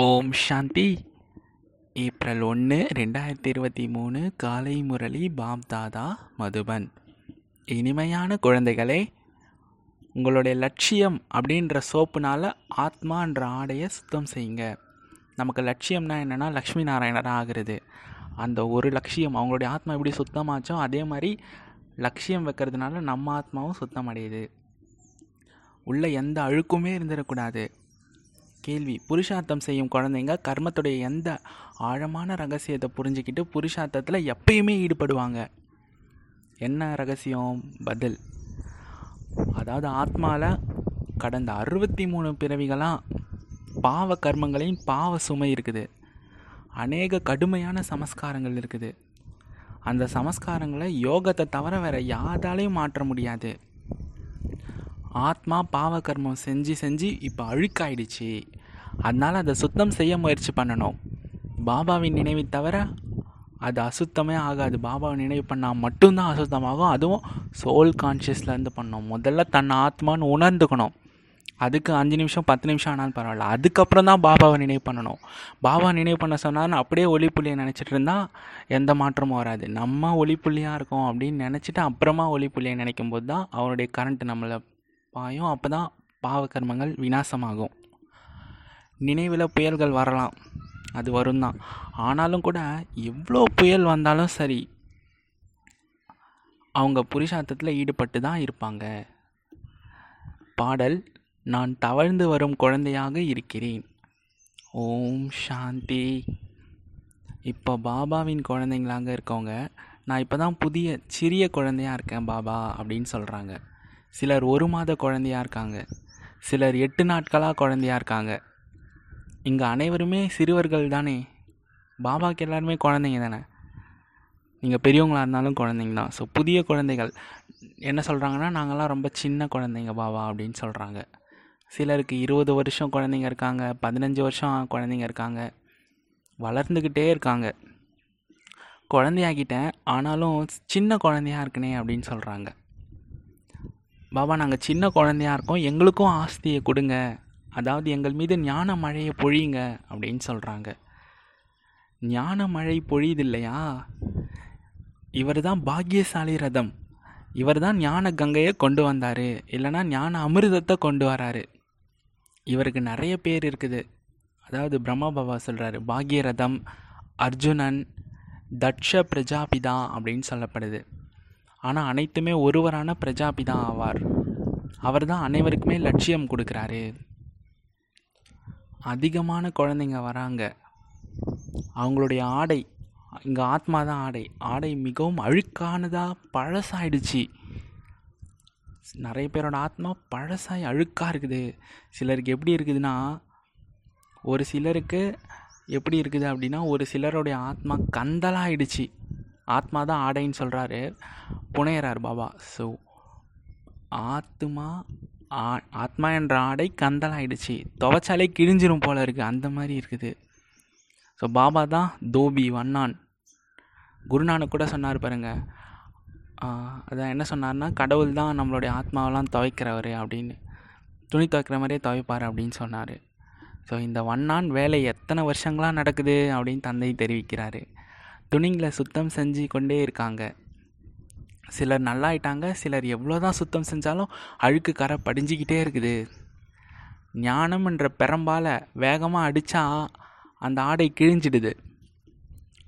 ஓம் சாந்தி. April ஒன்று ரெண்டாயிரத்தி இருபத்தி மூணு காலை முரளி பாப் தாதா மதுபன். இனிமையான குழந்தைகளே உங்களுடைய லட்சியம் அப்படின்ற சோப்புனால் ஆத்மான்ற ஆடையை சுத்தம் செய்யுங்க. நமக்கு லட்சியம்னா என்னென்னா லக்ஷ்மி நாராயணராக ஆகிறது. அந்த ஒரு லட்சியம் அவங்களுடைய ஆத்மா எப்படி சுத்தமாச்சோ அதே மாதிரி லட்சியம் வைக்கிறதுனால நம்ம ஆத்மாவும் சுத்தம் அடையுது உள்ள எந்த அழுக்குமே இருந்துடக்கூடாது. கேள்வி. புருஷார்த்தம் செய்யும் குழந்தைங்க கர்மத்துடைய எந்த ஆழமான ரகசியத்தை புரிஞ்சுக்கிட்டு புருஷார்த்தத்தில் எப்பயுமே ஈடுபடுவாங்க. என்ன ரகசியம்? பதில். அதாவது ஆத்மாவில் கடந்த அறுபத்தி மூணு பிறவிகளாக பாவ கர்மங்களையும் பாவ சுமை இருக்குது. அநேக கடுமையான சமஸ்காரங்கள் இருக்குது. அந்த சமஸ்காரங்களை யோகத்தை தவிர வேறு யாராலையும் மாற்ற முடியாது. ஆத்மா பாவ கர்மம் செஞ்சு செஞ்சு இப்போ அழுக்காயிடுச்சு. அதனால் அதை சுத்தம் செய்ய முயற்சி பண்ணணும். பாபாவின் நினைவை தவிர அது அசுத்தமே ஆகாது. பாபாவை நினைவு பண்ணால் மட்டும்தான் அசுத்தமாகும். அதுவும் சோல் கான்ஷியஸ்லேருந்து பண்ணணும் முதல்ல தன்னை ஆத்மான்னு உணர்ந்துக்கணும். அதுக்கு அஞ்சு நிமிஷம் பத்து நிமிஷம் ஆனாலும் பரவாயில்ல. அதுக்கப்புறம் தான் பாபாவை நினைவு பண்ணணும். பாபா நினைவு பண்ண சொன்னார்னு அப்படியே ஒளிப்புள்ளியை நினச்சிட்டு இருந்தால் எந்த மாற்றமும் வராது. நம்ம ஒளிப்புள்ளியாக இருக்கோம் அப்படின்னு நினச்சிட்டு அப்புறமா ஒளிப்புள்ளியை நினைக்கும் போது தான் அவருடைய கரண்ட் நம்மளை பாயும் அப்போ தான் பாவகர்மங்கள் விநாசமாகும். நினைவில் புயல்கள் வரலாம். அது வரும் தான் ஆனாலும் கூட எவ்வளோ புயல் வந்தாலும் சரி அவங்க புருஷார்த்தத்தில் ஈடுபட்டு தான் இருப்பாங்க. பாடல் நான் தவழ்ந்து வரும் குழந்தையாக இருக்கிறேன். ஓம் சாந்தி. இப்போ பாபாவின் குழந்தைங்களாக இருக்கவங்க நான் இப்போ தான் புதிய சிறிய குழந்தையாக இருக்கேன் பாபா அப்படின்னு சொல்கிறாங்க சிலர் ஒரு மாத குழந்தையாக இருக்காங்க. சிலர் எட்டு நாட்களாக குழந்தையாக இருக்காங்க. இங்கே அனைவருமே சிறுவர்கள் தானே. பாபாவுக்கு எல்லாருமே குழந்தைங்க தானே. நீங்கள் பெரியவங்களாக இருந்தாலும் குழந்தைங்க தான். ஸோ புதிய குழந்தைகள். என்ன சொல்கிறாங்கன்னா நாங்கள்லாம் ரொம்ப சின்ன குழந்தைங்க பாபா அப்படின்னு சொல்கிறாங்க சிலருக்கு இருபது வருஷம் குழந்தைங்க இருக்காங்க பதினஞ்சு வருஷம் குழந்தைங்க இருக்காங்க. வளர்ந்துக்கிட்டே இருக்காங்க. குழந்தையாகிட்டேன் ஆனாலும் சின்ன குழந்தையாக இருக்கனே அப்படின்னு சொல்கிறாங்க பாபா நாங்கள் சின்ன குழந்தையாக இருக்கோம். எங்களுக்கும் ஆஸ்தியை கொடுங்க. அதாவது எங்கள் மீது ஞான மழையை பொழியுங்க அப்படின்னு சொல்கிறாங்க ஞான மழை பொழியுது இல்லையா இவர் தான் பாக்யசாலி ரதம். இவர் தான் ஞான கங்கையை கொண்டு வந்தார். இல்லைனா ஞான அமிர்தத்தை கொண்டு வராரு. இவருக்கு நிறைய பேர் இருக்குது. அதாவது பிரம்மா பாபா சொல்கிறாரு பாக்யரதம் அர்ஜுனன் தட்ச பிரஜாபிதா அப்படின்னு சொல்லப்படுது. ஆனால் அனைத்துமே ஒருவரான பிரஜாபிதா ஆவார். அவர் தான் அனைவருக்குமே லட்சியம் கொடுக்குறாரு. அதிகமான குழந்தைங்க வராங்க. அவங்களுடைய ஆடை இங்கே ஆத்மா தான் ஆடை. ஆடை மிகவும் அழுக்கானதாக பழசாயிடுச்சு. நிறைய பேரோட ஆத்மா பழசாய் அழுக்காக இருக்குது. சிலருக்கு எப்படி இருக்குதுன்னா ஒரு சிலருக்கு எப்படி இருக்குது அப்படின்னா ஒரு சிலருடைய ஆத்மா கந்தலாகிடுச்சு ஆத்மா தான் ஆடைன்னு சொல்கிறாரு புனையறார் பாபா. ஸோ ஆத்மா ஆ ஆத்மா என்ற ஆடை கந்தலாயிடுச்சு. துவைச்சாலே கிழிஞ்சிரும் போல இருக்குது அந்த மாதிரி இருக்குது. ஸோ பாபா தான் தோபி வண்ணான். குருநானக் கூட சொன்னார் பாருங்கள் அதான் என்ன சொன்னார்னா கடவுள் தான் நம்மளுடைய ஆத்மாவெல்லாம் துவைக்கிறவர் அப்படின்னு. துணி துவைக்கிற மாதிரியே துவைப்பார் அப்படின்னு சொன்னார். ஸோ இந்த வண்ணான் வேலை எத்தனை வருஷங்களாக நடக்குது அப்படின்னு தந்தை தெரிவிக்கிறாரு. துணிங்களை சுத்தம் செஞ்சு கொண்டே இருக்காங்க. சிலர் நல்லாயிட்டாங்க சிலர் எவ்வளோ தான் சுத்தம் செஞ்சாலும் அழுக்கு கரை படிஞ்சிக்கிட்டே இருக்குது. ஞானம் என்ற பெரம்பால் வேகமாக அடித்தா அந்த ஆடை கிழிஞ்சிடுது.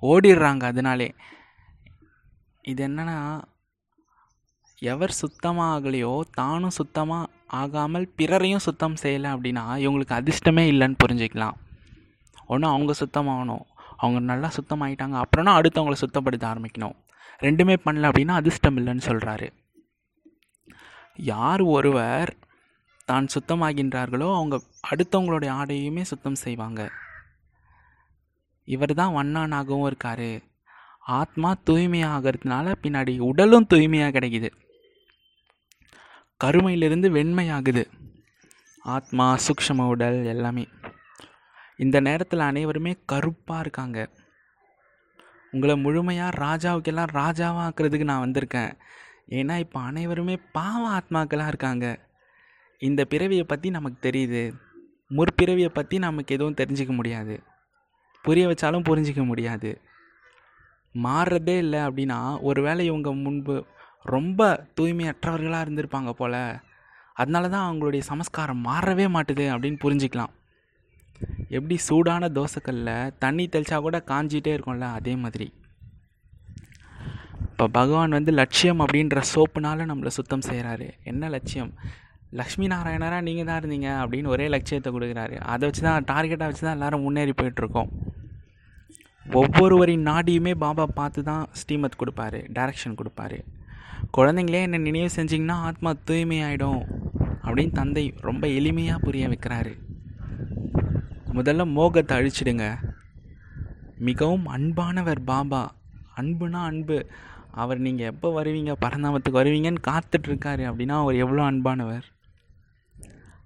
ஓடிடுறாங்க அதனாலே. இது என்னென்னா எவர் சுத்தமாக ஆகலையோ தானும் சுத்தமாக ஆகாமல் பிறரையும் சுத்தம் செய்யலை அப்படின்னா இவங்களுக்கு அதிர்ஷ்டமே இல்லைன்னு புரிஞ்சுக்கலாம். ஒன்று அவங்க சுத்தமாகணும். அவங்க நல்லா சுத்தமாயிட்டாங்க. அப்புறம்னா அடுத்தவங்கள சுத்தப்படுத்த ஆரம்பிக்கணும். ரெண்டுமே பண்ணல அப்படின்னா அதிர்ஷ்டம் இல்லைன்னு சொல்கிறாரு யார் ஒருவர் தான் சுத்தமாகின்றார்களோ அவங்க அடுத்தவங்களுடைய ஆடையுமே சுத்தம் செய்வாங்க. இவர் தான் வண்ணானாகவும் இருக்கார். ஆத்மா தூய்மையாகிறதுனால பின்னாடி உடலும் தூய்மையாக கிடைக்குது. கருமையிலிருந்து வெண்மையாகுது. ஆத்மா சூக்ஷம உடல் எல்லாமே. இந்த நேரத்தில் அனைவருமே கருப்பாக இருக்காங்க. உங்களை முழுமையாக ராஜாவுக்கெல்லாம் ராஜாவாக ஆக்கிறதுக்கு நான் வந்திருக்கேன். ஏன்னா இப்போ அனைவருமே பாவ ஆத்மாக்களாக இருக்காங்க. இந்த பிறவியை பற்றி நமக்கு தெரியுது. முற்பிறவியை பற்றி நமக்கு எதுவும் தெரிஞ்சிக்க முடியாது. புரிய வச்சாலும் புரிஞ்சிக்க முடியாது. மாறுறதே இல்லை அப்படின்னா ஒருவேளை இவங்க முன்பு ரொம்ப தூய்மையற்றவர்களாக இருந்திருப்பாங்க போல் அதனால தான் அவங்களுடைய சமஸ்காரம் மாறவே மாட்டுது அப்படின்னு புரிஞ்சிக்கலாம். எப்படி சூடான தோசைக்கல்ல தண்ணி தெளிச்சா கூட காஞ்சிட்டே இருக்கும்ல அதே மாதிரி. இப்போ பகவான் வந்து லட்சியம் அப்படின்ற சோப்புனால நம்மளை சுத்தம் செய்கிறாரு என்ன லட்சியம்? லக்ஷ்மி நாராயணராக நீங்கள் தான் இருந்தீங்க அப்படின்னு ஒரே லட்சியத்தை கொடுக்குறாரு. அதை வச்சு தான் டார்கெட்டாக வச்சு தான் எல்லோரும் முன்னேறி போயிட்டுருக்கோம். ஒவ்வொருவரின் நாடியுமே பாபா பார்த்து தான் ஸ்ரீமத் கொடுப்பாரு டைரக்ஷன் கொடுப்பாரு. குழந்தைங்களே என்னை நினைவு செஞ்சிங்கன்னா ஆத்மா தூய்மையாயிடும் அப்படின்னு தந்தை ரொம்ப எளிமையாக புரிய வைக்கிறாரு. முதல்ல மோகத்தை அழிச்சிடுங்க. மிகவும் அன்பானவர் பாபா. அன்புனா அன்பு. அவர் நீங்கள் எப்போ வருவீங்க பரந்தாமத்துக்கு வருவீங்கன்னு காத்துட்ருக்காரு அப்படின்னா அவர் எவ்வளோ அன்பானவர்.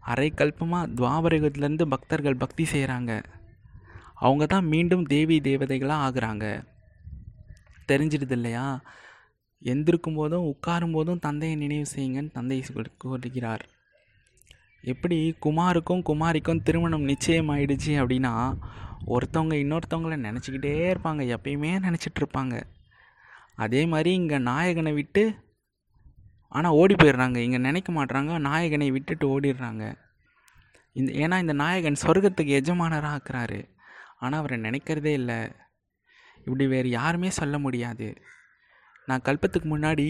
அரை கல்பமாக துவாபரகத்துலேருந்து பக்தர்கள் பக்தி செய்கிறாங்க அவங்க தான் மீண்டும் தேவி தேவதைகளாக ஆகுறாங்க. தெரிஞ்சிடுது இல்லையா? எந்திருக்கும் போதும் உட்காரும் போதும் தந்தையை நினைவு செய்யுங்கன்னு தந்தை கூறுகிறார். எப்படி குமாருக்கும் குமாரிக்கும் திருமணம் நிச்சயம் ஆயிடுச்சு அப்படின்னா ஒருத்தவங்க இன்னொருத்தவங்கள நினச்சிக்கிட்டே இருப்பாங்க எப்பயுமே நினச்சிட்ருப்பாங்க. அதே மாதிரி இங்கே நாயகனை விட்டு ஆனால் ஓடி போயிடுறாங்க இங்கே நினைக்க மாட்றாங்க நாயகனை விட்டுட்டு ஓடிடுறாங்க. இந்த ஏன்னா இந்த நாயகன் சொர்க்கத்துக்கு எஜமானராக ஆக்குறாரு ஆனால் அவரை நினைக்கிறதே இல்லை. இப்படி வேறு யாருமே சொல்ல முடியாது. நான் கல்பத்துக்கு முன்னாடி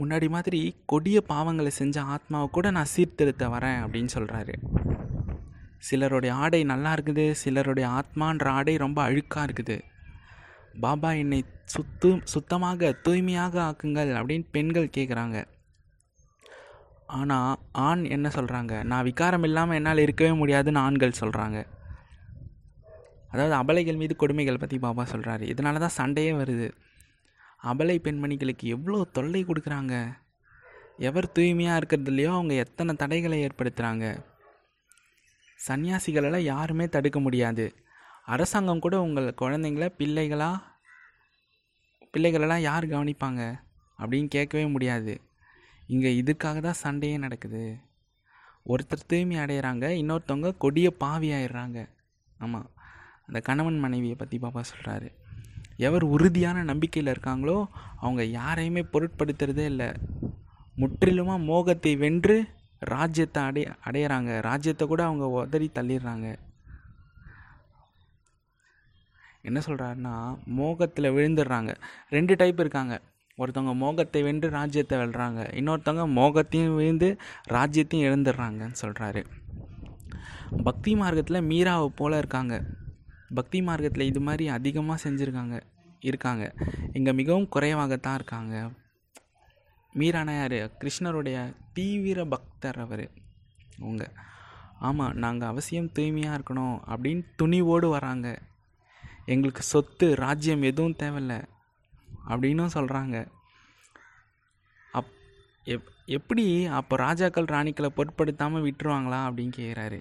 முன்னாடி மாதிரி கொடிய பாவங்களை செஞ்ச ஆத்மாவை கூட நான் சீர்திருத்த வரேன் அப்படின்னு சொல்கிறாரு சிலருடைய ஆடை நல்லா இருக்குது சிலருடைய ஆத்மான்ற ஆடை ரொம்ப அழுக்காக இருக்குது. பாபா என்னை சுத்து சுத்தமாக தூய்மையாக ஆக்குங்கள் அப்படின்னு பெண்கள் கேட்குறாங்க ஆனால் ஆண் என்ன சொல்கிறாங்க நான் விகாரம் இல்லாமல் என்னால் இருக்கவே முடியாதுன்னு ஆண்கள் சொல்கிறாங்க அதாவது அபலைகள் மீது கொடுமைகள் பற்றி பாபா சொல்கிறாரு இதனால தான் சண்டையே வருது. அபலை பெண்மணிகளுக்கு எவ்வளோ தொல்லை கொடுக்குறாங்க? எவர் தூய்மையாக இருக்கிறதுலையோ அவங்க எத்தனை தடைகளை ஏற்படுத்துகிறாங்க சன்னியாசிகளெல்லாம் யாருமே தடுக்க முடியாது. அரசாங்கம் கூட உங்கள் குழந்தைங்கள பிள்ளைகளாக பிள்ளைகளெல்லாம் யார் கவனிப்பாங்க? அப்படின்னு கேட்கவே முடியாது. இங்கே இதுக்காக தான் சண்டையே நடக்குது. ஒருத்தர் தூய்மை அடையிறாங்க இன்னொருத்தவங்க கொடிய பாவி ஆயிடுறாங்க. ஆமாம் அந்த கணவன் மனைவியை பற்றி பாப்பா சொல்கிறாரு எவர் உறுதியான நம்பிக்கையில் இருக்காங்களோ அவங்க யாரையுமே பொருட்படுத்துறதே இல்லை. முற்றிலுமாக மோகத்தை வென்று ராஜ்யத்தை அடைய அடையிறாங்க. ராஜ்யத்தை கூட அவங்க உதறி தள்ளிடுறாங்க. என்ன சொல்கிறாருன்னா மோகத்தில் விழுந்துடுறாங்க. ரெண்டு டைப் இருக்காங்க. ஒருத்தவங்க மோகத்தை வென்று ராஜ்யத்தை வெல்றாங்க. இன்னொருத்தவங்க மோகத்தையும் விழுந்து ராஜ்யத்தையும் இழந்துடுறாங்கன்னு சொல்கிறாரு பக்தி மார்க்கத்தில் மீராவை போல் இருக்காங்க. பக்தி மார்க்கத்தில் இது மாதிரி அதிகமாக செஞ்சுருக்காங்க இருக்காங்க. இங்கே மிகவும் குறைவாகத்தான் இருக்காங்க. மீரானா யார்? கிருஷ்ணருடைய தீவிர பக்தர் அவர். அவங்க ஆமாம் நாங்கள் அவசியம் தூய்மையாக இருக்கணும் அப்படின்னு துணிவோடு வராங்க. எங்களுக்கு சொத்து ராஜ்யம் எதுவும் தேவையில்ல அப்படின்னும் சொல்கிறாங்க அப் எப் எப்படி அப்போ ராஜாக்கள் ராணிக்களை பொருட்படுத்தாமல் விட்டுருவாங்களா அப்படின்னு கேட்குறாரு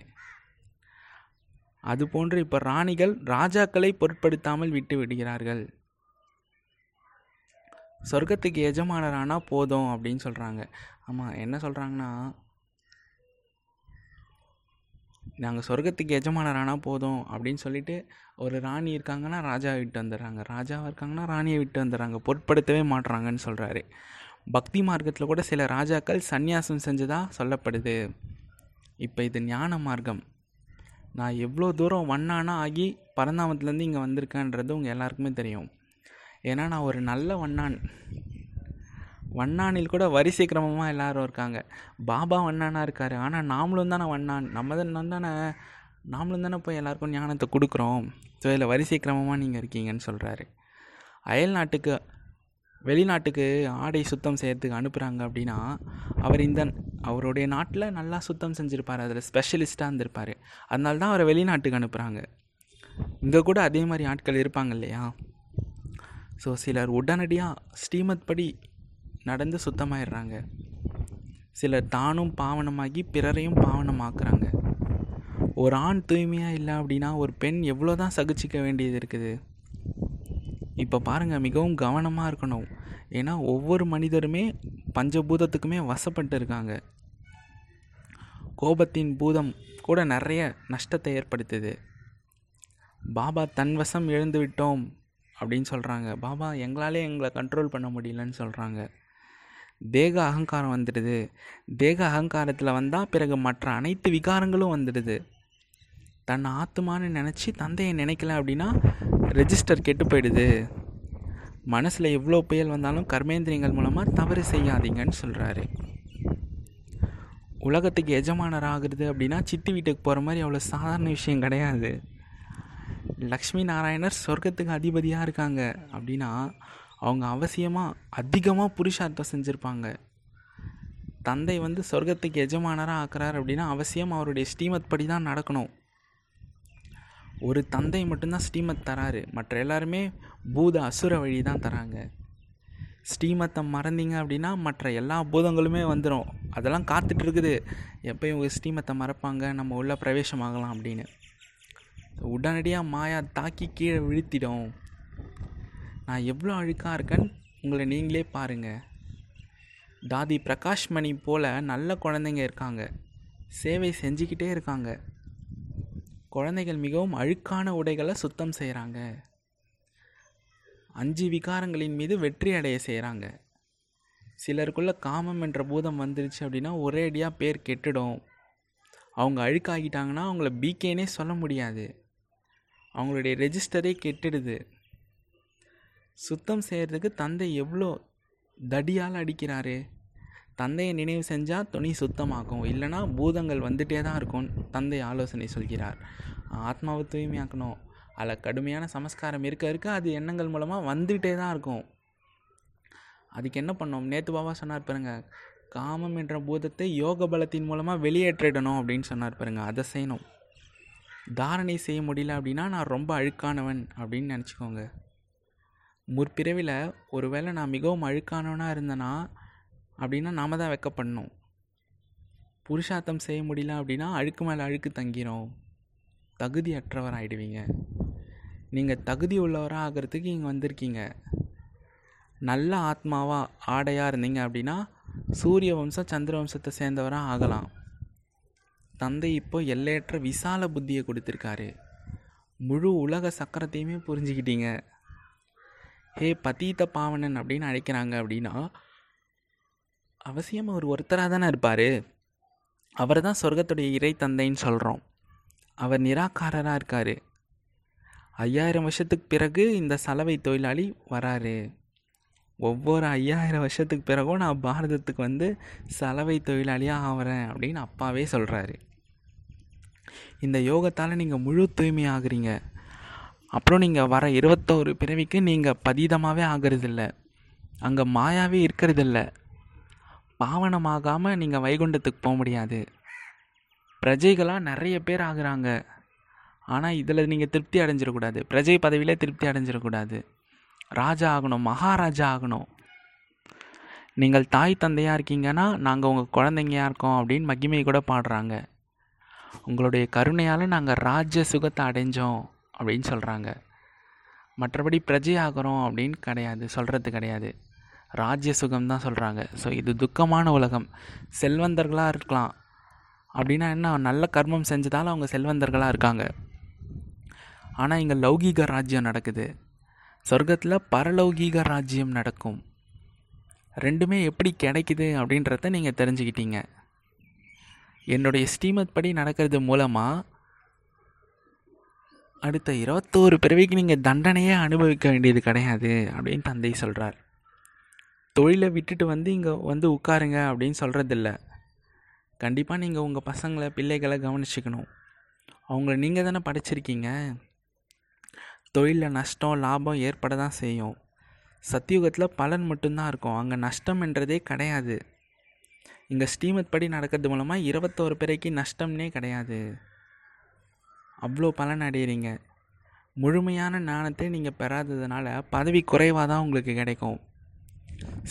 அது போன்று இப்போ ராணிகள் ராஜாக்களை பொருட்படுத்தாமல் விட்டு விடுகிறார்கள். சொர்க்கத்துக்கு எஜமானரானா போதும் அப்படின்னு சொல்கிறாங்க ஆமாம் என்ன சொல்கிறாங்கன்னா நாங்கள் சொர்க்கத்துக்கு எஜமானரானா போதும் அப்படின்னு சொல்லிட்டு ஒரு ராணி இருக்காங்கன்னா ராஜா விட்டு வந்துடுறாங்க. ராஜாவாக இருக்காங்கன்னா ராணியை விட்டு வந்துடுறாங்க. பொருட்படுத்தவே மாட்டுறாங்கன்னு சொல்கிறாரு பக்தி மார்க்கத்தில் கூட சில ராஜாக்கள் சந்நியாசம் செஞ்சதாக சொல்லப்படுது. இப்போ இது ஞான மார்க்கம். நான் எவ்வளோ தூரம் வண்ணானா ஆகி பரந்தாமத்துலேருந்து இங்கே வந்திருக்கேன்றது உங்கள் எல்லாருக்குமே தெரியும். ஏன்னா நான் ஒரு நல்ல வண்ணான். வண்ணானில் கூட வரிசை கிரமமாக எல்லாரும் இருக்காங்க. பாபா வண்ணானாக இருக்கார். ஆனால் நாமளும் தானே வண்ணான். நம்ம தானே நாமளும் தானே போய் எல்லாருக்கும் ஞானத்தை கொடுக்குறோம். ஸோ இதில் வரிசை கிரமமாக நீங்கள் இருக்கீங்கன்னு சொல்கிறாரு அயல் நாட்டுக்கு வெளிநாட்டுக்கு ஆடை சுத்தம் செய்யறதுக்கு அனுப்புகிறாங்க அப்படின்னா அவர் இந்த அவருடைய நாட்டில் நல்லா சுத்தம் செஞ்சுருப்பார். அதில் ஸ்பெஷலிஸ்ட்டாக இருந்திருப்பார். அதனால தான் அவரை வெளிநாட்டுக்கு அனுப்புகிறாங்க இங்கே கூட அதே மாதிரி ஆட்கள் இருப்பாங்க இல்லையா? ஸோ சிலர் உடனடியாக ஸ்ரீமத் படி நடந்து சுத்தமாயிடுறாங்க. சிலர் தானும் பாவனமாகி பிறரையும் பாவனமாக்குறாங்க. ஒரு ஆண் தூய்மையாக இல்லை அப்படின்னா ஒரு பெண் எவ்வளோ தான் சகிச்சிக்க வேண்டியது இருக்குது? இப்போ பாருங்கள் மிகவும் கவனமாக இருக்கணும். ஏன்னா ஒவ்வொரு மனிதருமே பஞ்சபூதத்துக்குமே வசப்பட்டு இருக்காங்க கோபத்தின் பூதம் கூட நிறைய நஷ்டத்தை ஏற்படுத்துது. பாபா தன்வசம் எழுந்து விட்டோம் அப்படின்னு சொல்கிறாங்க பாபா எங்களாலே எங்களை கண்ட்ரோல் பண்ண முடியலன்னு சொல்கிறாங்க தேக அகங்காரம் வந்துடுது. தேக அகங்காரத்தில் வந்தால் பிறகு மற்ற அனைத்து விகாரங்களும் வந்துடுது. தன்னை ஆத்துமான்னு நினச்சி தந்தையை நினைக்கல அப்படின்னா ரெஜிஸ்டர் கெட்டு போயிடுது. மனசில் எவ்வளோ புயல் வந்தாலும் கர்மேந்திரியங்கள் மூலமாக தவறு செய்யாதீங்கன்னு சொல்கிறாரு உலகத்துக்கு எஜமானர் ஆகுறது அப்படின்னா சித்தி வீட்டுக்கு போகிற மாதிரி அவ்வளோ சாதாரண விஷயம் கிடையாது. லக்ஷ்மி நாராயணர் சொர்க்கத்துக்கு அதிபதியாக இருக்காங்க அப்படின்னா அவங்க அவசியமாக அதிகமாக புருஷார்த்தம் செஞ்சுருப்பாங்க. தந்தை வந்து சொர்க்கத்துக்கு எஜமானராக ஆக்குறார் அப்படின்னா அவசியம் அவருடைய ஸ்ரீமத் படி தான் நடக்கணும். ஒரு தந்தை மட்டும்தான் ஸ்ரீமத் தராரு. மற்ற எல்லாருமே பூத அசுர வழி தான் தராங்க. ஸ்ரீமத்தை மறந்தீங்க அப்படின்னா மற்ற எல்லா பூதங்களுமே வந்துடும் அதெல்லாம் காத்துட்ருக்குது எப்போ இவங்க ஸ்ரீமத்தை மறப்பாங்க. நம்ம உள்ளே பிரவேசமாகலாம் அப்படின்னு. உடனடியாக மாயா தாக்கி கீழே விழுத்திடும். நான் எவ்வளோ அழுக்காக இருக்கேன்னு உங்களை நீங்களே பாருங்கள் தாதி பிரகாஷ்மணி போல் நல்ல குழந்தைங்க இருக்காங்க. சேவை செஞ்சுக்கிட்டே இருக்காங்க. குழந்தைகள் மிகவும் அழுக்கான உடைகளை சுத்தம் செய்கிறாங்க அஞ்சு விகாரங்களின் மீது வெற்றி அடைய செய்கிறாங்க சிலருக்குள்ளே காமம் என்ற பூதம் வந்துருச்சு அப்படின்னா ஒரே அடியாக பேர் கெட்டுடும். அவங்க அழுக்காகிட்டாங்கன்னா அவங்கள பிகேனே சொல்ல முடியாது. அவங்களுடைய ரெஜிஸ்டரே கெட்டுடுது. சுத்தம் செய்கிறதுக்கு தந்தை எவ்வளோ தடியால் அடிக்கிறாரு? தந்தையை நினைவு செஞ்சால் துணி சுத்தமாகும். இல்லைனா பூதங்கள் வந்துகிட்டே தான் இருக்கும் தந்தை ஆலோசனை சொல்கிறார். ஆத்மாவை தூய்மையாக்கணும். அதில் கடுமையான சமஸ்காரம் இருக்க இருக்க அது எண்ணங்கள் மூலமாக வந்துகிட்டே தான் இருக்கும். அதுக்கு என்ன பண்ணோம்? நேற்று பாபா சொன்னார் பாருங்க காமம் என்ற பூதத்தை யோக பலத்தின் மூலமாக வெளியேற்றிடணும் அப்படின்னு சொன்னார் பாருங்க அதை செய்யணும். தாரணை செய்ய முடியல அப்படின்னா நான் ரொம்ப அழுக்கானவன் அப்படின்னு நினச்சிக்கோங்க. முற்பிறவில் ஒருவேளை நான் மிகவும் அழுக்கானவனாக இருந்தேன்னா அப்படின்னா நாம் தான் வெக்கப்படணும் புருஷார்த்தம் செய்ய முடியல அப்படின்னா அழுக்கு மேலே அழுக்கு தங்கிடும் தகுதி அற்றவர் ஆகிடுவீங்க நீங்கள் தகுதி உள்ளவராக ஆகிறதுக்கு இங்கே வந்திருக்கீங்க. நல்ல ஆத்மாவாக ஆடையாக இருந்தீங்க அப்படின்னா சூரிய வம்சம் சந்திர வம்சத்தை சேர்ந்தவராக ஆகலாம். தந்தை இப்போ எல்லையற்ற விசால புத்தியை கொடுத்துருக்காரு. முழு உலக சக்கரத்தையுமே புரிஞ்சுக்கிட்டீங்க. ஹே பதீத்த பாவனன் அப்படின்னு அழைக்கிறாங்க அப்படின்னா அவசியம் அவர் ஒருத்தராக தானே இருப்பார். அவர் தான் சொர்க்கத்துடைய இறை தந்தைன்னு சொல்கிறோம் அவர் நிராகாரராக இருக்கார். ஐயாயிரம் வருஷத்துக்கு பிறகு இந்த சலவை தொழிலாளி வராரு. ஒவ்வொரு ஐயாயிரம் வருஷத்துக்கு பிறகும் நான் பாரதத்துக்கு வந்து சலவை தொழிலாளியாக ஆகிறேன் அப்படின்னு அப்பாவே சொல்கிறாரு இந்த யோகத்தால் நீங்கள் முழு தூய்மையாகிறீங்க அப்புறம் நீங்கள் வர இருபத்தோரு பிறவிக்கு நீங்கள் பதீதமாகவே ஆகிறதில்ல. அங்கே மாயாவே இருக்கிறதில்ல. பாவனமாகாமல் நீங்கள் வைகுண்டத்துக்கு போக முடியாது. பிரஜைகளாக நிறைய பேர் ஆகுறாங்க. ஆனால் இதில் நீங்கள் திருப்தி அடைஞ்சிடக்கூடாது பிரஜை பதவியில் திருப்தி அடைஞ்சிடக்கூடாது ராஜா ஆகணும் மகாராஜா ஆகணும். நீங்கள் தாய் தந்தையாக இருக்கீங்கன்னா நாங்கள் உங்கள் குழந்தைங்கயாக இருக்கோம் அப்படின்னு மகிமை கூட பாடுறாங்க. உங்களுடைய கருணையால் நாங்கள் ராஜ்ய சுகத்தை அடைஞ்சோம் அப்படின்னு சொல்கிறாங்க மற்றபடி பிரஜை ஆகிறோம் அப்படின்னு கிடையாது சொல்கிறது கிடையாது. ராஜ்ய சுகம் தான் சொல்கிறாங்க ஸோ இது துக்கமான உலகம். செல்வந்தர்களாக இருக்கலாம். அப்படின்னா என்ன? நல்ல கர்மம் செஞ்சதால் அவங்க செல்வந்தர்களாக இருக்காங்க. ஆனால் இங்கே லௌகீக ராஜ்யம் நடக்குது. சொர்க்கத்தில் பரலௌகீக ராஜ்யம் நடக்கும். ரெண்டுமே எப்படி கிடைக்குது அப்படின்றத நீங்கள் தெரிஞ்சுக்கிட்டீங்க. என்னுடைய ஸ்ரீமத் படி நடக்கிறது மூலமாக அடுத்த இருபத்தோரு பிறவிக்கு நீங்கள் தண்டனையே அனுபவிக்க வேண்டியது கிடையாது அப்படின்னு தந்தை சொல்கிறார் தொழிலை விட்டுட்டு வந்து இங்கே வந்து உட்காருங்க அப்படின்னு சொல்கிறதில்ல கண்டிப்பாக நீங்கள் உங்கள் பசங்களை பிள்ளைகளை கவனிச்சிக்கணும். அவங்கள நீங்கள் தானே படிச்சிருக்கீங்க? தொழிலில் நஷ்டம் லாபம் ஏற்பட தான் செய்யும். சத்தியுகத்தில் பலன் மட்டும்தான் இருக்கும். அங்கே நஷ்டம்ன்றதே கிடையாது. இங்கே ஸ்ரீமத் படி நடக்கிறது மூலமாக இருபத்தோரு பிறைக்கு நஷ்டம்னே கிடையாது. அவ்வளோ பலன் அடையிறீங்க. முழுமையான ஞானத்தை நீங்கள் பெறாததுனால பதவி குறைவாக தான் உங்களுக்கு கிடைக்கும்.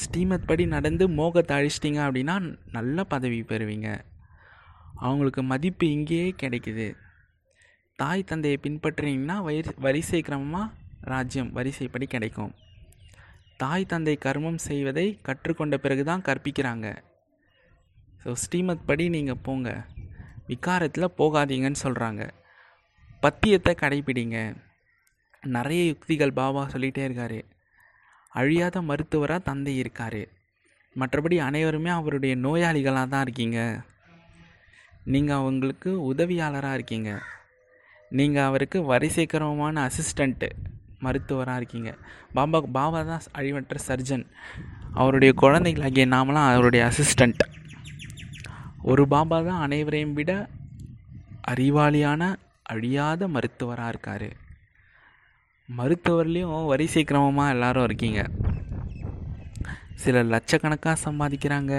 ஸ்ரீமத் படி நடந்து மோகத்தை அழிச்சிட்டிங்க அப்படின்னா நல்ல பதவி பெறுவீங்க. அவங்களுக்கு மதிப்பு இங்கேயே கிடைக்குது. தாய் தந்தையை பின்பற்றினீங்கன்னா வரி வரிசை கிரமமாக ராஜ்யம் வரிசைப்படி கிடைக்கும். தாய் தந்தை கர்மம் செய்வதை கற்றுக்கொண்ட பிறகு தான் கற்பிக்கிறாங்க. ஸோ ஸ்ரீமத் படி நீங்கள் போங்க. விகாரத்தில் போகாதீங்கன்னு சொல்கிறாங்க பத்தியத்தை கடைப்பிடிங்க நிறைய யுக்திகள் பாபா சொல்லிகிட்டே இருக்கார். அழியாத மருத்துவராக தந்தை இருக்கார். மற்றபடி அனைவருமே அவருடைய நோயாளிகளாக தான் இருக்கீங்க. நீங்கள் அவங்களுக்கு உதவியாளராக இருக்கீங்க. நீங்கள் அவருக்கு வரிசைக்கரமான அசிஸ்டண்ட்டு மருத்துவராக இருக்கீங்க. பாபா பாபா தான் அழிவற்ற சர்ஜன் அவருடைய குழந்தைகளாகிய நாமலாம் அவருடைய அசிஸ்டண்ட் ஒரு பாபா தான் அனைவரையும் விட அறிவாளியான அழியாத மருத்துவராக இருக்கார். மருத்துவர்லேயும் வரிசை கிரமமாக எல்லாரும் இருக்கீங்க. சிலர் லட்சக்கணக்காக சம்பாதிக்கிறாங்க.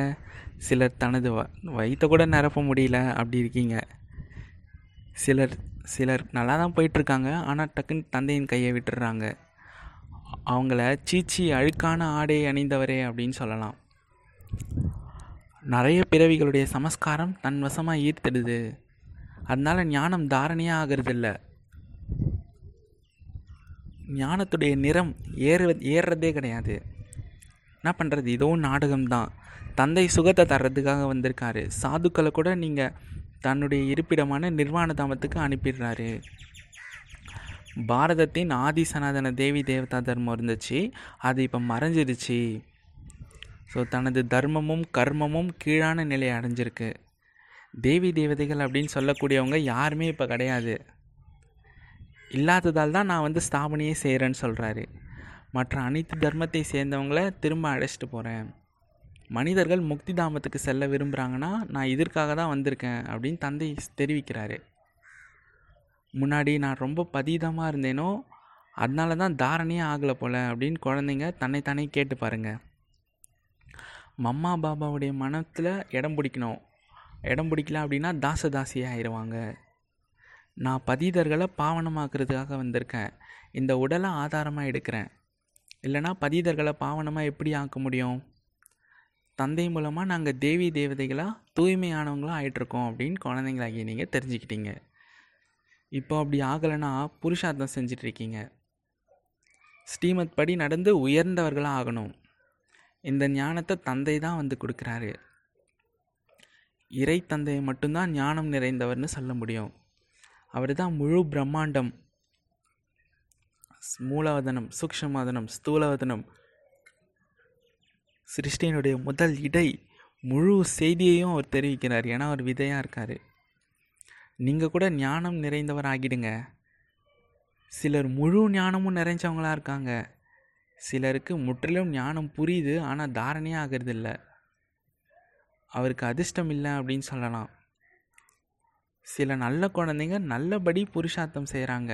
சிலர் தனது வ வயிற்ற கூட நிரப்ப முடியல அப்படி இருக்கீங்க. சிலர் சிலர் நல்லா தான் போயிட்டுருக்காங்க. ஆனால் டக்குன்னு தந்தையின் கையை விட்டுடுறாங்க அவங்கள சீச்சி அழுக்கான ஆடை அணிந்தவரே அப்படின்னு சொல்லலாம். நிறைய பிறவிகளுடைய சமஸ்காரம் தன் வசமாக ஈர்த்திடுது. அதனால் ஞானம் தாரணையாக ஆகிறதில்ல. ஞானத்துடைய நிறம் ஏற ஏறுறதே கிடையாது. என்ன பண்ணுறது இதோ நாடகம்தான். தந்தை சுகத்தை தர்றதுக்காக வந்திருக்காரு. சாதுக்களை கூட நீங்கள் தன்னுடைய இருப்பிடமான நிர்வாண தாமத்துக்கு அனுப்பிடுறாரு. பாரதத்தின் ஆதி சனாதன தேவி தேவதா தர்மம் இருந்துச்சு. அது இப்போ மறைஞ்சிருச்சு. ஸோ தனது தர்மமும் கர்மமும் கீழான நிலையை அடைஞ்சிருக்கு. தேவி தேவதைகள் அப்படின்னு சொல்லக்கூடியவங்க யாருமே இப்போ கிடையாது. இல்லாததால் தான் நான் வந்து ஸ்தாபனையே செய்கிறேன்னு சொல்கிறாரு மற்ற அனைத்து தர்மத்தை சேர்ந்தவங்கள திரும்ப அழைச்சிட்டு போகிறேன் மனிதர்கள் முக்தி தாமத்துக்கு செல்ல விரும்புகிறாங்கன்னா நான் இதற்காக தான் வந்திருக்கேன் அப்படின்னு தந்தை தெரிவிக்கிறாரு. முன்னாடி நான் ரொம்ப பதீதமாக இருந்தேனோ அதனால தான் தாரணையே ஆகலை போல் அப்படின்னு குழந்தைங்க தன்னைத்தானே கேட்டு பாருங்கள் மம்மா பாபாவுடைய மனத்தில் இடம் பிடிக்கணும். இடம் பிடிக்கல அப்படின்னா தாச தாசியாக ஆயிடுவாங்க நான் பதீதர்களை பாவனமாக்குறதுக்காக வந்திருக்கேன். இந்த உடலை ஆதாரமாக எடுக்கிறேன். இல்லைனா பதீதர்களை பாவனமாக எப்படி ஆக்க முடியும்? தந்தை மூலமாக நாங்கள் தேவி தேவதைகளாக தூய்மையானவங்களாக ஆகிட்ருக்கோம் அப்படின்னு குழந்தைங்களாகி நீங்கள் தெரிஞ்சுக்கிட்டீங்க. இப்போ அப்படி ஆகலைன்னா புருஷார்த்தம் செஞ்சிட்ருக்கீங்க ஸ்ரீமத் படி நடந்து உயர்ந்தவர்களாக ஆகணும். இந்த ஞானத்தை தந்தை தான் வந்து கொடுக்குறாரு. இறை தந்தையை மட்டும்தான் ஞானம் நிறைந்தவர்னு சொல்ல முடியும். அவர் தான் முழு பிரம்மாண்டம். மூலவதனம் சூக்ஷமவதனம் ஸ்தூலவதனம் சிருஷ்டியினுடைய முதல் இடை முழு செய்தியையும் அவர் தெரிவிக்கிறார். ஏன்னா அவர் விதையாக இருக்கார். நீங்கள் கூட ஞானம் நிறைந்தவர் ஆகிடுங்க சிலர் முழு ஞானமும் நிறைஞ்சவங்களாக இருக்காங்க. சிலருக்கு முற்றிலும் ஞானம் புரியுது ஆனால் தாரணையாக ஆகிறது இல்லை அவருக்கு அதிர்ஷ்டம் இல்லை அப்படின்னு சொல்லலாம். சில நல்ல குழந்தைங்க நல்லபடி புருஷார்த்தம் செய்கிறாங்க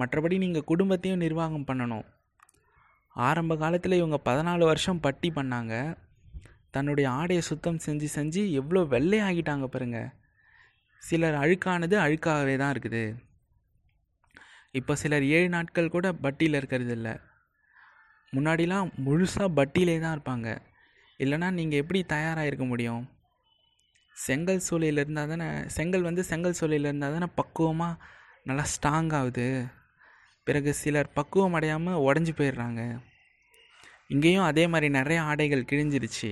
மற்றபடி நீங்கள் குடும்பத்தையும் நிர்வாகம் பண்ணணும். ஆரம்ப காலத்தில் இவங்க பதினாலு வருஷம் பட்டி பண்ணாங்க. தன்னுடைய ஆடையை சுத்தம் செஞ்சு செஞ்சு எவ்வளோ வெள்ளையாகிட்டாங்க பாருங்க. சிலர் அழுக்கானது அழுக்காகவே தான் இருக்குது. இப்போ சிலர் ஏழு நாட்கள் கூட பட்டியில் இருக்கிறது இல்லை. முன்னாடிலாம் முழுசாக பட்டியிலே தான் இருப்பாங்க. இல்லைனா நீங்கள் எப்படி தயாராக இருக்க முடியும்? செங்கல் சூளையில் இருந்தால் தானே செங்கல் வந்து செங்கல் சூளையில் இருந்தால் தானே பக்குவமாக நல்லா ஸ்ட்ராங் ஆகுது. பிறகு சிலர் பக்குவம் அடையாமல் உடஞ்சி போயிடுறாங்க. இங்கேயும் அதே மாதிரி நிறைய ஆடைகள் கிழிஞ்சிருச்சு.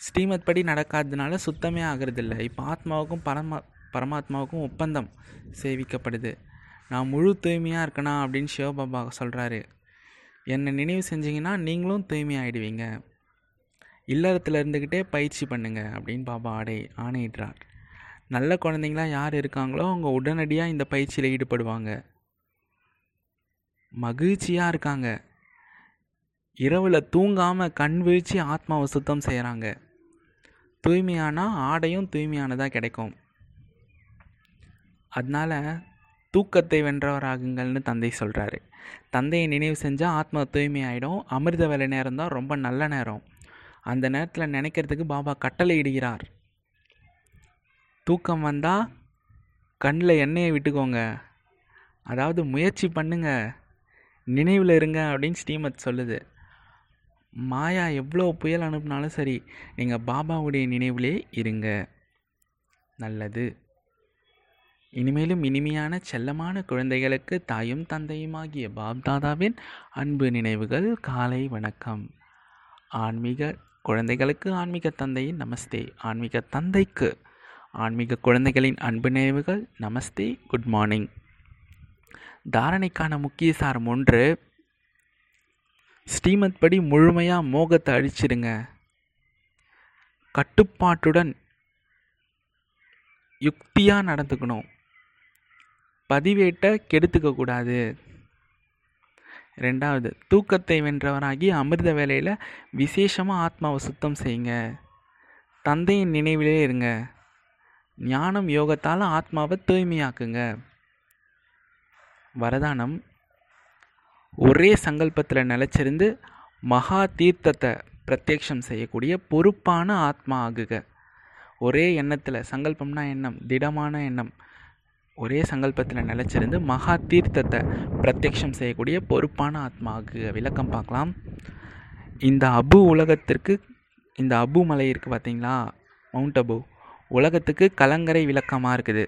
ஸ்ரீமத் படி நடக்காததுனால சுத்தமே ஆகிறதில்ல. இப்போ ஆத்மாவுக்கும் பரமா பரமாத்மாவுக்கும் ஒப்பந்தம் சேவிக்கப்படுது. நான் முழு தூய்மையாக இருக்கணும் அப்படின்னு சிவபாபா சொல்கிறாரு என்னை நினைவு செஞ்சிங்கன்னா நீங்களும் தூய்மையாகிடுவீங்க இல்லறத்தில் இருந்துக்கிட்டே பயிற்சி பண்ணுங்கள் அப்படின்னு பாபா ஆடை ஆணையிடுறார். நல்ல குழந்தைங்களாம் யார் இருக்காங்களோ அவங்க உடனடியாக இந்த பயிற்சியில் ஈடுபடுவாங்க. மகிழ்ச்சியாக இருக்காங்க. இரவில் தூங்காமல் கண் வீழ்ச்சி ஆத்மாவை சுத்தம் செய்கிறாங்க தூய்மையானால் ஆடையும் தூய்மையானதாக கிடைக்கும். அதனால் தூக்கத்தை வென்றவராகுங்கள்னு தந்தை சொல்கிறாரு தந்தையை நினைவு செஞ்சால் ஆத்மா தூய்மையாயிடும். அமிர்த வேலை நேரம் தான் ரொம்ப நல்ல நேரம். அந்த நேரத்தில் நினைக்கிறதுக்கு பாபா கட்டளை இடுகிறார். தூக்கம் வந்தால் கண்ணில் எண்ணெயை விட்டுக்கோங்க. அதாவது முயற்சி பண்ணுங்க. நினைவில் இருங்க அப்படின்னு ஸ்ரீமத் சொல்லுது. மாயா எவ்வளோ புயல் அனுப்புனாலும் சரி நீங்கள் பாபாவுடைய நினைவிலே இருங்க. நல்லது. இனிமேலும் இனிமையான செல்லமான குழந்தைகளுக்கு தாயும் தந்தையுமாகிய பாப்தாதாவின் அன்பு நினைவுகள் காலை வணக்கம். ஆன்மீக குழந்தைகளுக்கு ஆன்மீக தந்தையின் நமஸ்தே. ஆன்மீக தந்தைக்கு ஆன்மீக குழந்தைகளின் அன்பு நினைவுகள் நமஸ்தே. குட் மார்னிங் தாரணைக்கான முக்கிய சாரம் ஒன்று ஸ்ரீமத் படி முழுமையாக மோகத்தை அழிச்சிடுங்க கட்டுப்பாட்டுடன் யுக்தியாக நடந்துக்கணும். பதிவேட்டை கெடுத்துக்க கூடாது. ரெண்டாவது தூக்கத்தை வென்றவராகி அமிர்த வேலையில் விசேஷமாக ஆத்மாவை சுத்தம் செய்யுங்க. தந்தையின் நினைவிலே இருங்க. ஞானம் யோகத்தால் ஆத்மாவை தூய்மையாக்குங்க. வரதானம் ஒரே சங்கல்பத்தில் நிலச்சிருந்து மகா தீர்த்தத்தை பிரத்யக்ஷம் செய்யக்கூடிய பொறுப்பான ஆத்மா ஆகுக. ஒரே எண்ணத்தில் சங்கல்பம்னா எண்ணம் திடமான எண்ணம். ஒரே சங்கல்பத்தில் நிலச்சிருந்து மகா தீர்த்தத்தை பிரத்யக்ஷம் செய்யக்கூடிய பொறுப்பான ஆத்மாவுக்கு விளக்கம் பார்க்கலாம். இந்த அபு உலகத்திற்கு இந்த அபு மலை இருக்குது பார்த்தீங்களா மவுண்ட் அபு உலகத்துக்கு கலங்கரை விளக்கமாக இருக்குது.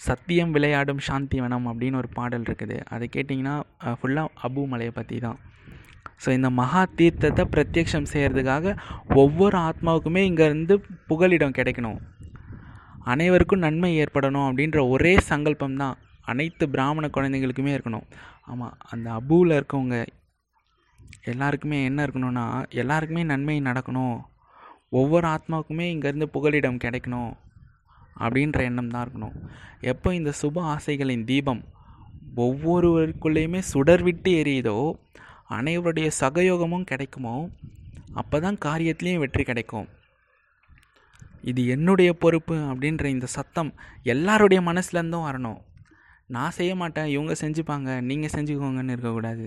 சத்தியம் விளையாடும் சாந்திவனம் அப்படின்னு ஒரு பாடல் இருக்குது. அதை கேட்டிங்கன்னா ஃபுல்லாக அபு மலையை பற்றி தான். ஸோ இந்த மகா தீர்த்தத்தை பிரத்யக்ஷம் செய்கிறதுக்காக ஒவ்வொரு ஆத்மாவுக்குமே இங்கேருந்து புகலிடம் கிடைக்கணும். அனைவருக்கும் நன்மை ஏற்படணும் அப்படின்ற ஒரே சங்கல்பம் தான் அனைத்து பிராமண குழந்தைங்களுக்குமே இருக்கணும். ஆமாம் அந்த அபுவில் இருக்கவங்க எல்லாருக்குமே என்ன இருக்கணும்னா எல்லாருக்குமே நன்மை நடக்கணும். ஒவ்வொரு ஆத்மாவுக்குமே இங்கேருந்து புகலிடம் கிடைக்கணும் அப்படின்ற எண்ணம் தான் இருக்கணும். எப்போ இந்த சுப ஆசைகளின் தீபம் ஒவ்வொருவருக்குள்ளேயுமே சுடர் விட்டு எரியுதோ அனைவருடைய சகயோகமும் கிடைக்குமோ அப்போ தான் காரியத்துலேயும் வெற்றி கிடைக்கும். இது என்னுடைய பொறுப்பு அப்படின்ற இந்த சத்தம் எல்லாருடைய மனசுலேருந்தும் வரணும். நான் செய்ய மாட்டேன் இவங்க செஞ்சுப்பாங்க நீங்கள் செஞ்சுக்கோங்கன்னு இருக்கக்கூடாது.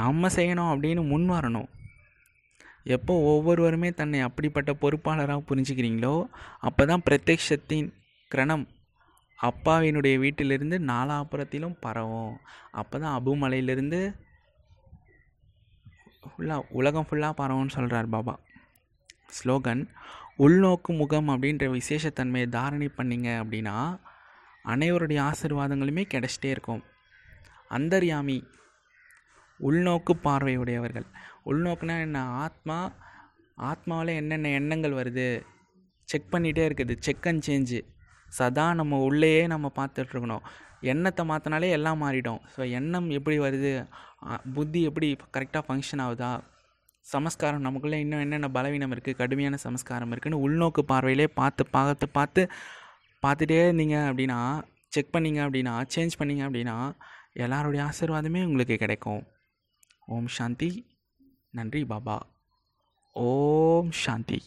நம்ம செய்யணும் அப்படின்னு முன் வரணும். எப்போ ஒவ்வொருவருமே தன்னை அப்படிப்பட்ட பொறுப்பாளராக புரிஞ்சுக்கிறீங்களோ அப்போ தான் பிரத்யக்ஷத்தின் கிரணம் அப்பாவினுடைய வீட்டிலிருந்து நாலாப்புறத்திலும் பரவும். அப்போ தான் அபுமலையிலிருந்து ஃபுல்லாக உலகம் ஃபுல்லாக பரவும்னு சொல்கிறார் பாபா. ஸ்லோகன் உள்நோக்கு முகம் அப்படின்ற விசேஷத்தன்மையை தாரணை பண்ணிங்க அப்படின்னா அனைவருடைய ஆசிர்வாதங்களுமே கிடச்சிட்டே இருக்கும். அந்தர்யாமி உள்நோக்கு பார்வையுடையவர்கள். உள்நோக்குனா என்ன? ஆத்மா ஆத்மாவில் என்னென்ன எண்ணங்கள் வருது? செக் பண்ணிகிட்டே இருக்குது. Check and change. சதா நம்ம உள்ளேயே நம்ம பார்த்துட்ருக்கணும். எண்ணத்தை மாற்றினாலே எல்லாம் மாறிடும். ஸோ எண்ணம் எப்படி வருது? புத்தி எப்படி கரெக்டாக ஃபங்க்ஷன் ஆகுதா? சமஸ்காரம் நமக்குள்ளே இன்னும் என்னென்ன பலவீனம் இருக்குது கடுமையான சமஸ்காரம் இருக்குதுன்னு உள்நோக்கு பார்வையிலே பார்த்து பார்த்து பார்த்து பார்த்துட்டே இருந்தீங்க அப்படின்னா செக் பண்ணிங்க அப்படின்னா சேஞ்ச் பண்ணிங்க அப்படின்னா எல்லாருடைய ஆசீர்வாதமே உங்களுக்கு கிடைக்கும். ஓம் சாந்தி. நன்றி பாபா. ஓம் சாந்தி.